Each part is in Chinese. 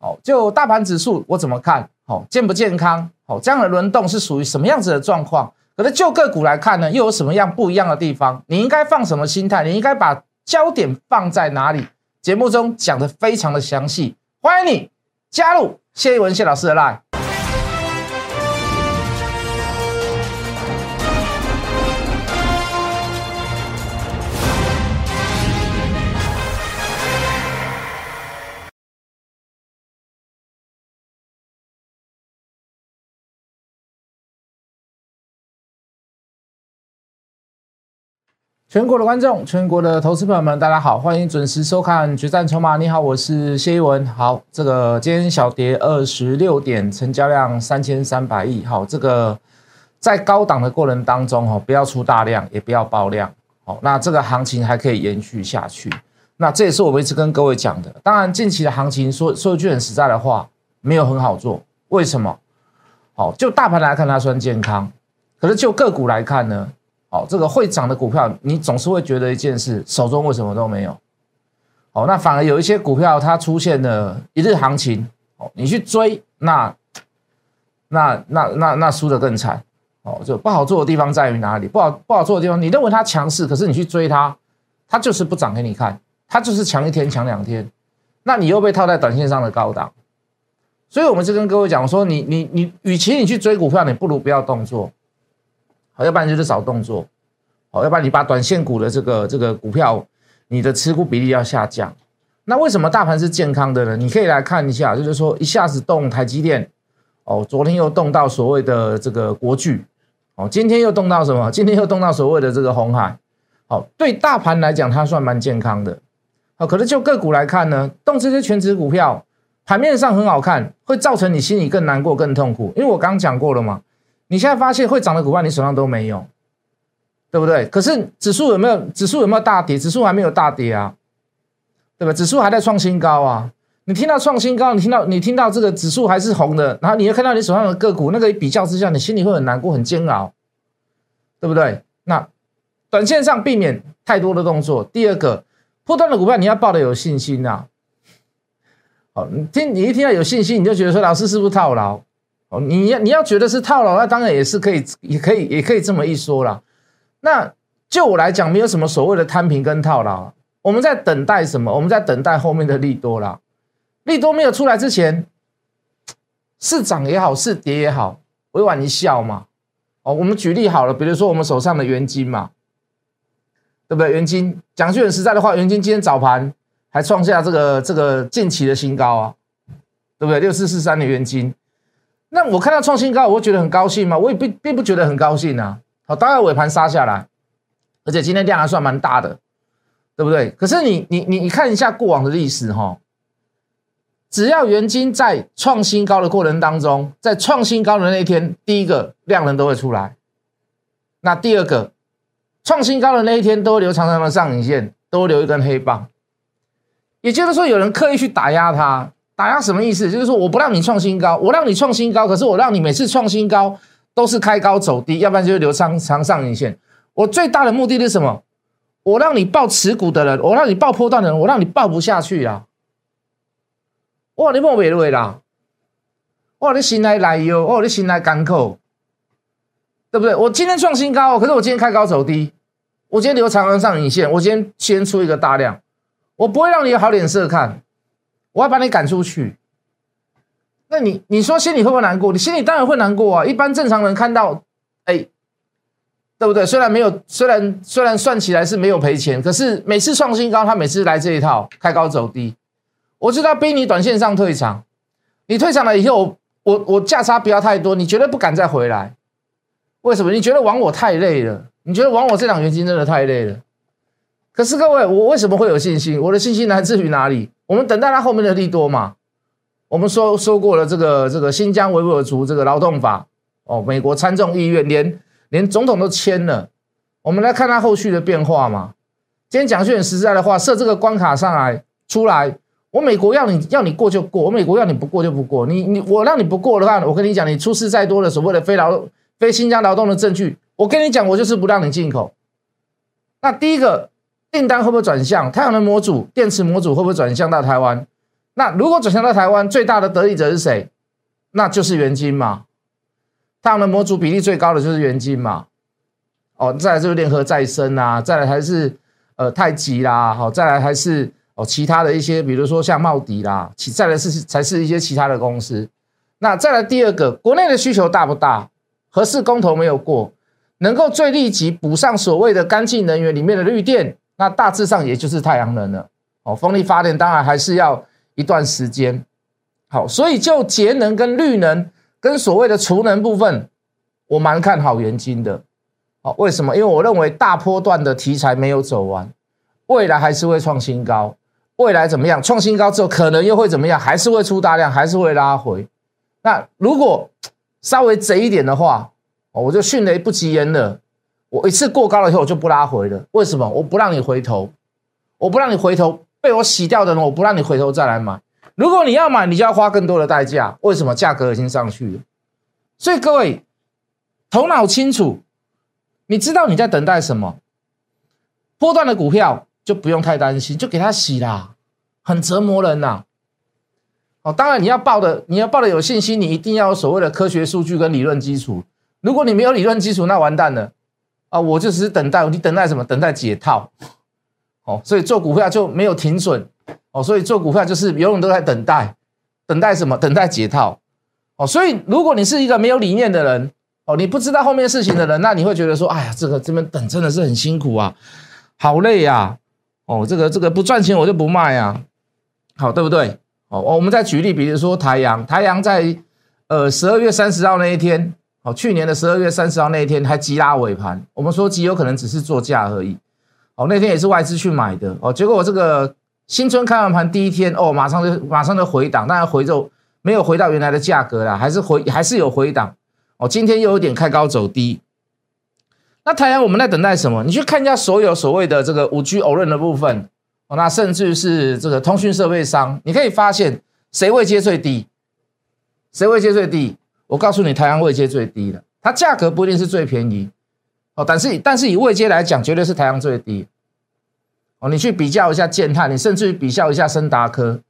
哦，就大盘指数我怎么看？哦，健不健康？哦，这样的轮动是属于什么样子的状况？可是就个股来看呢，又有什么样不一样的地方？你应该放什么心态？你应该把焦点放在哪里？节目中讲的非常的详细，欢迎你加入谢一文谢老师的 line。全国的观众，全国的投资朋友们，大家好，欢迎准时收看《决战筹码》。你好，我是谢一文。好，这个今天小跌二十六点，成交量三千三百亿。好，这个在高档的过程当中，哈，不要出大量，也不要爆量。好，那这个行情还可以延续下去。那这也是我们一直跟各位讲的。当然，近期的行情说说句很实在的话，没有很好做。为什么？好，就大盘来看，它算健康。可是就个股来看呢？好，这个会涨的股票，你总是会觉得一件事，手中为什么都没有？好，那反而有一些股票它出现了一日行情，哦，你去追，那那那那那输的更惨，哦，就不好做的地方在于哪里？不好不好做的地方，你认为它强势，可是你去追它，它就是不涨给你看，它就是强一天强两天，那你又被套在短线上的高档，所以我们就跟各位讲说，你你你，与其你去追股票，你不如不要动作。要不然就是找动作，好，要不然你把短线股的这个这个股票，你的持股比例要下降。那为什么大盘是健康的呢？你可以来看一下，就是说一下子动台积电，哦，昨天又动到所谓的这个国巨，哦，今天又动到什么？今天又动到所谓的这个红海，好，对大盘来讲，它算蛮健康的。好，可是就个股来看呢，动这些全值股票，盘面上很好看，会造成你心里更难过、更痛苦。因为我刚讲过了嘛。你现在发现会涨的股票，你手上都没有，对不对？可是指数有没有？指数有没有大跌？指数还没有大跌啊，对吧？指数还在创新高啊！你听到创新高，你听到你听到这个指数还是红的，然后你又看到你手上的个股，那个比较之下，你心里会很难过、很煎熬，对不对？那短线上避免太多的动作。第二个，破断的股票你要抱的有信心啊！好，你听你一听到有信心，你就觉得说老师是不是套牢？哦，你要你要觉得是套牢，那当然也是可以，也可以，也可以这么一说啦。那就我来讲，没有什么所谓的摊平跟套牢，我们在等待什么？我们在等待后面的利多啦。利多没有出来之前，是涨也好，是跌也好，委婉一笑嘛。哦，我们举例好了，比如说我们手上的元金嘛，对不对？元金讲句很实在的话，元金今天早盘还创下这个这个近期的新高啊，对不对？六四四三的元金。那我看到创新高，我会觉得很高兴吗？我也并并不觉得很高兴啊。好，当然尾盘杀下来，而且今天量还算蛮大的，对不对？可是你你你你看一下过往的历史哈，只要元金在创新高的过程当中，在创新高的那一天，第一个量能都会出来，那第二个创新高的那一天都会留长长的上影线，都会留一根黑棒，也就是说有人刻意去打压它。打压什么意思？就是说我不让你创新高，我让你创新高，可是我让你每次创新高都是开高走低，要不然就是留长长上影线。我最大的目的是什么？我让你报持股的人，我让你报波段的人，我让你报不下去啊！哇，你莫别瑞啦！哇，你心来来哟！哇，你心来干口，对不对？我今天创新高，可是我今天开高走低，我今天留长上影线，我今天先出一个大量，我不会让你有好脸色看。我要把你赶出去，那你你说心里会不会难过？你心里当然会难过啊！一般正常人看到，哎，对不对？虽然没有，虽然虽然算起来是没有赔钱，可是每次创新高，他每次来这一套开高走低，我知道逼你短线上退场，你退场了以后，我我价差不要太多，你绝对不敢再回来。为什么？你觉得玩我太累了？你觉得玩我这两元金真的太累了？可是各位，我为什么会有信心？我的信心来自于哪里？我们等待它后面的利多嘛。我们说说过了，这个这个新疆维吾尔族这个劳动法哦，美国参众议院连连总统都签了。我们来看它后续的变化嘛。今天讲句很实在的话，设这个关卡上来出来，我美国要你要你过就过，我美国要你不过就不过。你你我让你不过的话，我跟你讲，你出示再多的所谓的非劳非新疆劳动的证据，我跟你讲，我就是不让你进口。那第一个。订单会不会转向？太阳能模组、电池模组会不会转向到台湾？那如果转向到台湾，最大的得益者是谁？那就是元金嘛。太阳能模组比例最高的就是元金嘛。哦，再来就是联合再生啊，再来还是呃太极啦，好，再来还是哦其他的一些，比如说像茂迪啦，其再来是才是一些其他的公司。那再来第二个，国内的需求大不大？合适公投没有过，能够最立即补上所谓的干净能源里面的绿电，那大致上也就是太阳能了。哦，风力发电当然还是要一段时间。好，所以就节能跟绿能跟所谓的储能部分，我蛮看好元晶的。好，为什么？因为我认为大波段的题材没有走完，未来还是会创新高。未来怎么样？创新高之后可能又会怎么样？还是会出大量，还是会拉回。那如果稍微贼一点的话，我就迅雷不及掩耳，我一次过高了以后我就不拉回了。为什么？我不让你回头，我不让你回头，被我洗掉的人，我不让你回头再来买。如果你要买，你就要花更多的代价。为什么？价格已经上去了。所以各位头脑清楚，你知道你在等待什么？波段的股票就不用太担心，就给它洗啦，很折磨人呐。哦，当然你要报的，你要报的有信心，你一定要有所谓的科学数据跟理论基础。如果你没有理论基础，那完蛋了啊！我就只是等待，你等待什么？等待解套。哦，所以做股票就没有停损。哦，所以做股票就是永远都在等待，等待什么？等待解套。哦，所以如果你是一个没有理念的人，哦，你不知道后面事情的人，那你会觉得说，哎呀，这个这边等真的是很辛苦啊，好累呀。哦，这个这个不赚钱我就不卖啊，好，对不对？哦，我们再举例，比如说台阳，台阳在呃十二月三十号那一天，哦，去年的十二月三十号那一天还急拉尾盘，我们说极有可能只是做价而已。哦，那天也是外资去买的，哦，结果我这个。新春开完盘第一天哦，马上就马上就回档，当然回就没有回到原来的价格了，还是回还是有回档哦。今天又有点开高走低。那太阳我们在等待什么？你去看一下所有所谓的这个五 G 偶认的部分哦，那甚至是这个通讯设备商，你可以发现谁位阶最低，谁位阶最低？我告诉你，台阳位阶最低的，它价格不一定是最便宜哦，但是但是以位阶来讲，绝对是台阳最低。哦，你去比较一下建泰，你甚至于比较一下森达科，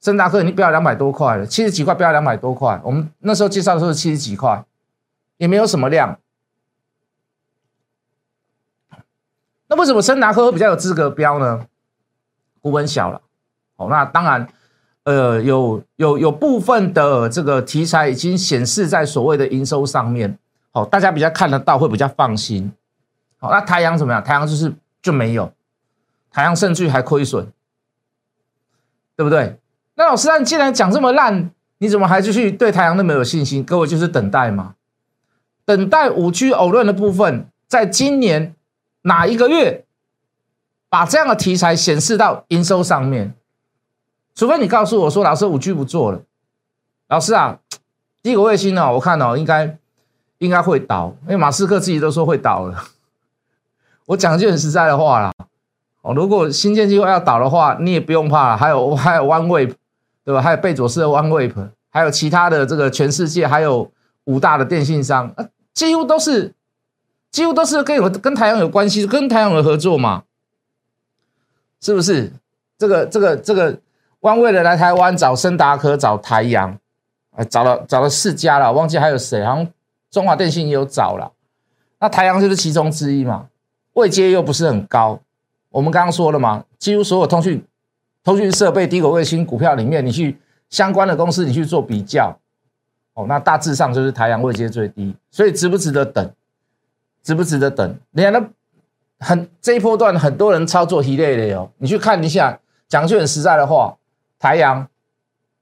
森达科已经飙两百多块了，七十几块飙两百多块。我们那时候介绍的时候七十几块，也没有什么量。那为什么森达科比较有资格标呢？股本小了。哦，那当然，呃，有有有部分的这个题材已经显示在所谓的营收上面，好，大家比较看得到，会比较放心。好，那太阳怎么样？太阳就是就没有。太阳甚至于还亏损，对不对？那老师，那你既然讲这么烂，你怎么还继续对太阳那么有信心？各位就是等待嘛，等待五 G 偶论的部分，在今年哪一个月把这样的题材显示到营收上面？除非你告诉我说，老师五 G 不做了，老师啊，第一个卫星呢，我看哦，应该应该会倒，因为马斯克自己都说会倒了。我讲句很实在的话啦。哦，如果新建计划要倒的话，你也不用怕了，还有还有 One Wave，对吧？还有贝佐斯的 One Wave，还有其他的这个全世界还有五大的电信商，啊，几乎都是几乎都是跟有跟台阳有关系，跟台阳有合作嘛，是不是？这个这个这个光为了来台湾找森达科找台阳，啊，找了找了四家了，忘记还有谁，好像中华电信也有找了，那台阳就是其中之一嘛，位阶又不是很高。我们刚刚说了嘛，几乎所有通讯、通讯设备、低轨卫星股票里面，你去相关的公司，你去做比较，哦，那大致上就是台阳位阶最低，所以值不值得等？值不值得等？你看那很这一波段很多人操作一类的哦，你去看一下，讲句很实在的话，台阳，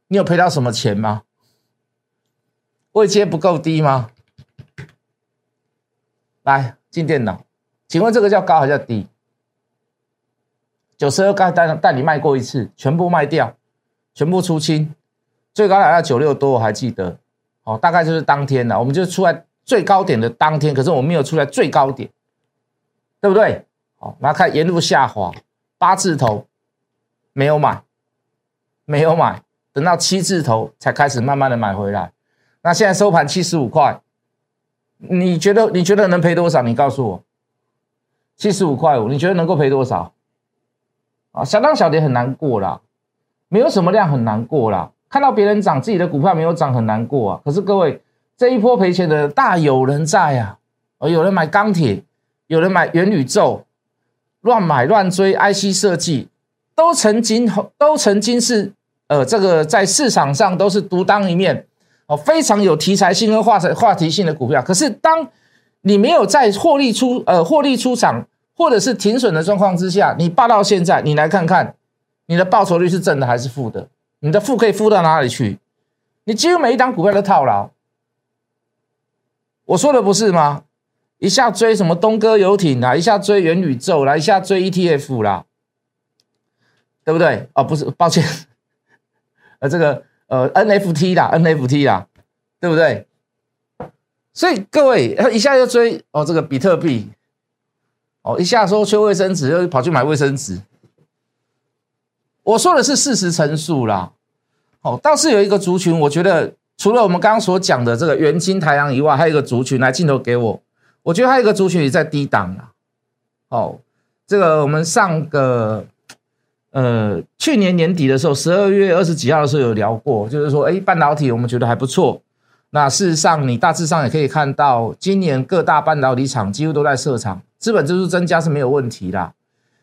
你有赔到什么钱吗？位阶不够低吗？来进电脑，请问这个叫高还是叫低？九十二刚带带你卖过一次，全部卖掉，全部出清，最高来到九六多，我还记得，哦，大概就是当天了，我们就出来最高点的当天，可是我没有出来最高点，对不对？好，然后看沿路下滑，八字头没有买，没有买，等到七字头才开始慢慢的买回来，那现在收盘七十五块，你觉得你觉得能赔多少？你告诉我，七十五块五，你觉得能够赔多少？啊，相当小跌很难过啦。没有什么量很难过啦。看到别人涨，自己的股票没有涨很难过啊。可是各位这一波赔钱的大有人在啊，哦，有人买钢铁，有人买元宇宙，乱买乱追 IC 设计，都曾经都曾经是呃这个在市场上都是独当一面哦，非常有题材性和话题话题性的股票。可是当你没有在获利出呃获利出场。或者是停损的状况之下，你霸到现在，你来看看你的报酬率是正的还是负的？你的负可以负到哪里去？你几乎每一档股票都套牢。我说的不是吗？一下追什么东哥游艇啦，一下追元宇宙啦，一下追 ETF 啦，对不对？哦，不是，抱歉，呃，这个呃 NFT 啦，NFT 啦，对不对？所以各位他一下又追哦，这个比特币。哦，一下说缺卫生纸，又跑去买卫生纸。我说的是事实陈述啦。哦，倒是有一个族群，我觉得除了我们刚刚所讲的这个元金太阳以外，还有一个族群，来镜头给我。我觉得还有一个族群也在低档啊。哦，这个我们上个呃去年年底的时候，十二月二十几号的时候有聊过，就是说，哎，半导体我们觉得还不错。那事实上，你大致上也可以看到，今年各大半导体厂几乎都在设厂。资本支出增加是没有问题的，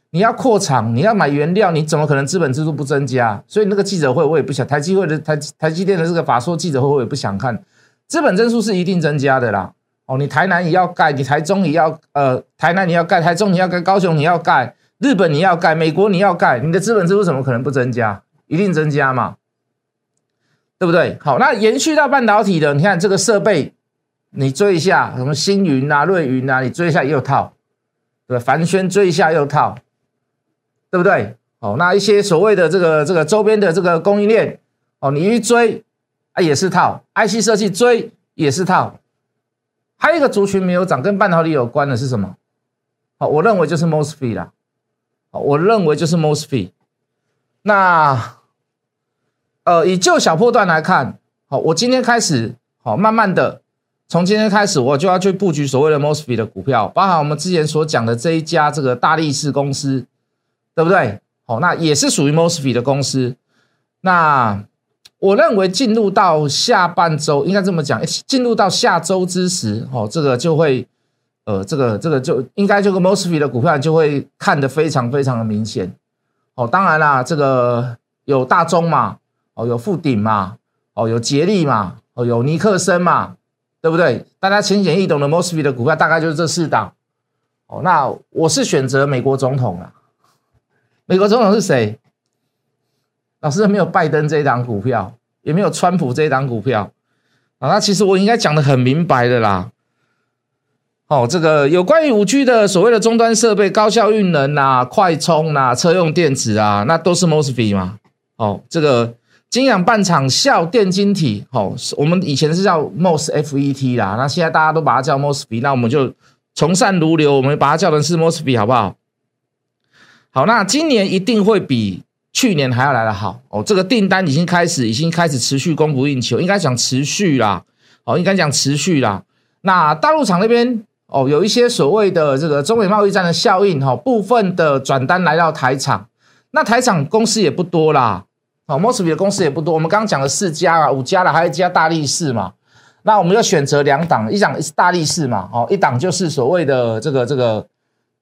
你要扩厂，你要买原料，你怎么可能资本支出不增加？所以那个记者会我也不想，台积会的台台积电的这个法说记者会我也不想看，资本增速是一定增加的啦。哦，你台南也要盖，你台中也要，呃，台南你要盖，台中你要盖，高雄你要盖，日本你要盖，美国你要盖，你的资本支出怎么可能不增加？一定增加嘛，对不对？好，那延续到半导体的，你看这个设备，你追一下什么星云啊、瑞云啊，你追一下又套。对吧，凡轩追一下又套，对不对？哦，那一些所谓的这个这个周边的这个供应链，哦，你一追啊也是套，IC 设计追也是套。还有一个族群没有涨，跟半导体有关的是什么？好，我认为就是 mosfet 啦。好，我认为就是 mosfet。那呃，以旧小破段来看，好，我今天开始好，慢慢的。从今天开始，我就要去布局所谓的 mosfet 的股票，包含我们之前所讲的这一家这个大力士公司，对不对？好，那也是属于 mosfet 的公司。那我认为进入到下半周，应该这么讲，进入到下周之时，哦，这个就会，呃，这个这个就应该这个 mosfet 的股票就会看得非常非常的明显。哦，当然啦，这个有大中嘛，哦，有富鼎嘛，哦，有捷力嘛，哦，有尼克森嘛。对不对？大家浅显易懂的 mosfet 的股票大概就是这四档。哦，那我是选择美国总统啊。美国总统是谁？老师没有拜登这一档股票，也没有川普这一档股票啊。那其实我应该讲的很明白的啦。哦，这个有关于五 G 的所谓的终端设备、高效运能啊、快充啊、车用电子啊，那都是 mosfet 嘛。哦，这个。晶氧半场效电晶体，哦，我们以前是叫 mosfet 啦，那现在大家都把它叫 mosfet，那我们就从善如流，我们把它叫成是 mosfet，好不好？好，那今年一定会比去年还要来的好哦。这个订单已经开始，已经开始持续供不应求，应该讲持续啦，哦，应该讲持续啦。那大陆厂那边哦，有一些所谓的这个中美贸易战的效应，哈，部分的转单来到台厂，那台厂公司也不多啦。哦，mosby 的公司也不多，我们刚刚讲了四家啊，五家了，还有一家大力士嘛。那我们要选择两档，一档是大力士嘛，哦，一档就是所谓的这个这个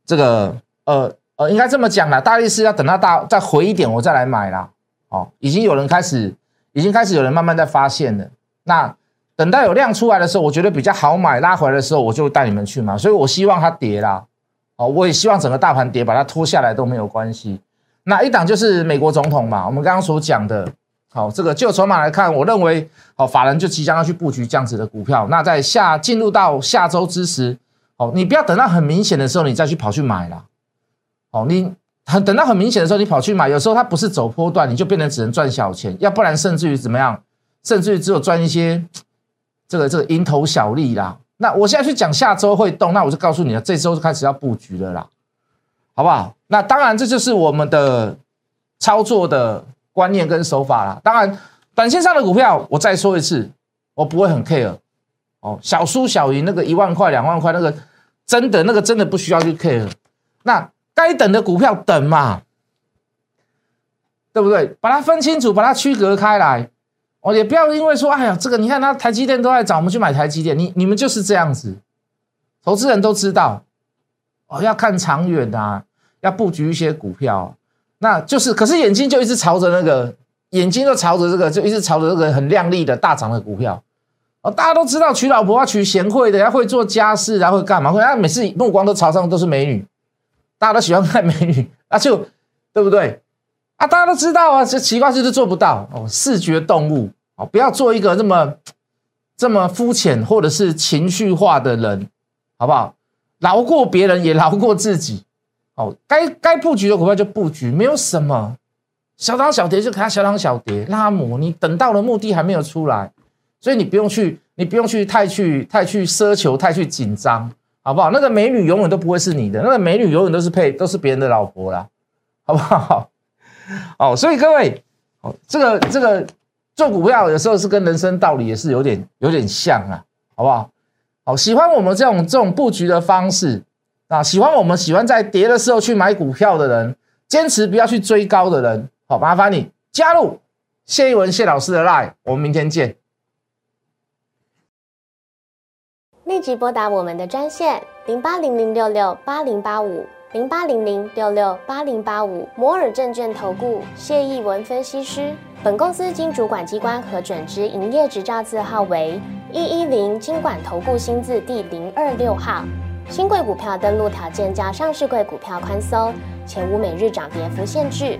这个呃呃，应该这么讲啦，大力士要等到大再回一点，我再来买啦。哦，已经有人开始，已经开始有人慢慢在发现了。那等到有量出来的时候，我觉得比较好买，拉回来的时候，我就带你们去嘛。所以我希望它跌啦，哦，我也希望整个大盘跌，把它拖下来都没有关系。那一档就是美国总统嘛，我们刚刚所讲的，好，这个就筹码来看，我认为，好，法人就即将要去布局这样子的股票。那在下进入到下周之时，好，你不要等到很明显的时候，你再去跑去买了，哦，你很等到很明显的时候，你跑去买，有时候它不是走波段，你就变成只能赚小钱，要不然甚至于怎么样，甚至于只有赚一些这个这个蝇头小利啦。那我现在去讲下周会动，那我就告诉你了，这周就开始要布局了啦。好不好？那当然，这就是我们的操作的观念跟手法啦。当然，短线上的股票，我再说一次，我不会很 care 哦。小输小赢，那个一万块、两万块，那个真的，那个真的不需要去 care。那该等的股票等嘛，对对不对？把它分清楚，把它区隔开来。哦，也不要因为说，哎呀，这个你看，他台积电都在涨，我们去买台积电。你你们就是这样子，投资人都知道，哦，要看长远啊，要布局一些股票，那就是，可是眼睛就一直朝着那个，眼睛就朝着这个，就一直朝着这个很亮丽的大涨的股票。哦，大家都知道娶老婆要娶贤惠的，要会做家事，然后会干嘛？会啊，每次目光都朝上都是美女，大家都喜欢看美女，啊，就对不对？啊，大家都知道啊，这奇怪就是做不到哦，视觉动物哦，不要做一个这么这么肤浅或者是情绪化的人，好不好？饶过别人也饶过自己哦，该该布局的股票就布局，没有什么小涨小跌就看小涨小跌拉磨，你等到了目的还没有出来，所以你不用去，你不用去太去太去奢求，太去紧张，好不好？那个美女永远都不会是你的，那个美女永远都是配都是别人的老婆啦，好不好？哦，所以各位，哦，这个这个做股票有时候是跟人生道理也是有点有点像啊，好不好？好，喜欢我们这种这种布局的方式啊，喜欢我们喜欢在跌的时候去买股票的人，坚持不要去追高的人，好，麻烦你加入谢一文谢老师的 line，我们明天见。立即拨打我们的专线零八零零六六八零八五。零八零零六六八零八五摩尔证券投顾谢义文分析师，本公司经主管机关核准之营业执照字号为一一零金管投顾新字第零二六号。新贵股票登录条件较上市贵股票宽松，且无每日涨跌幅限制。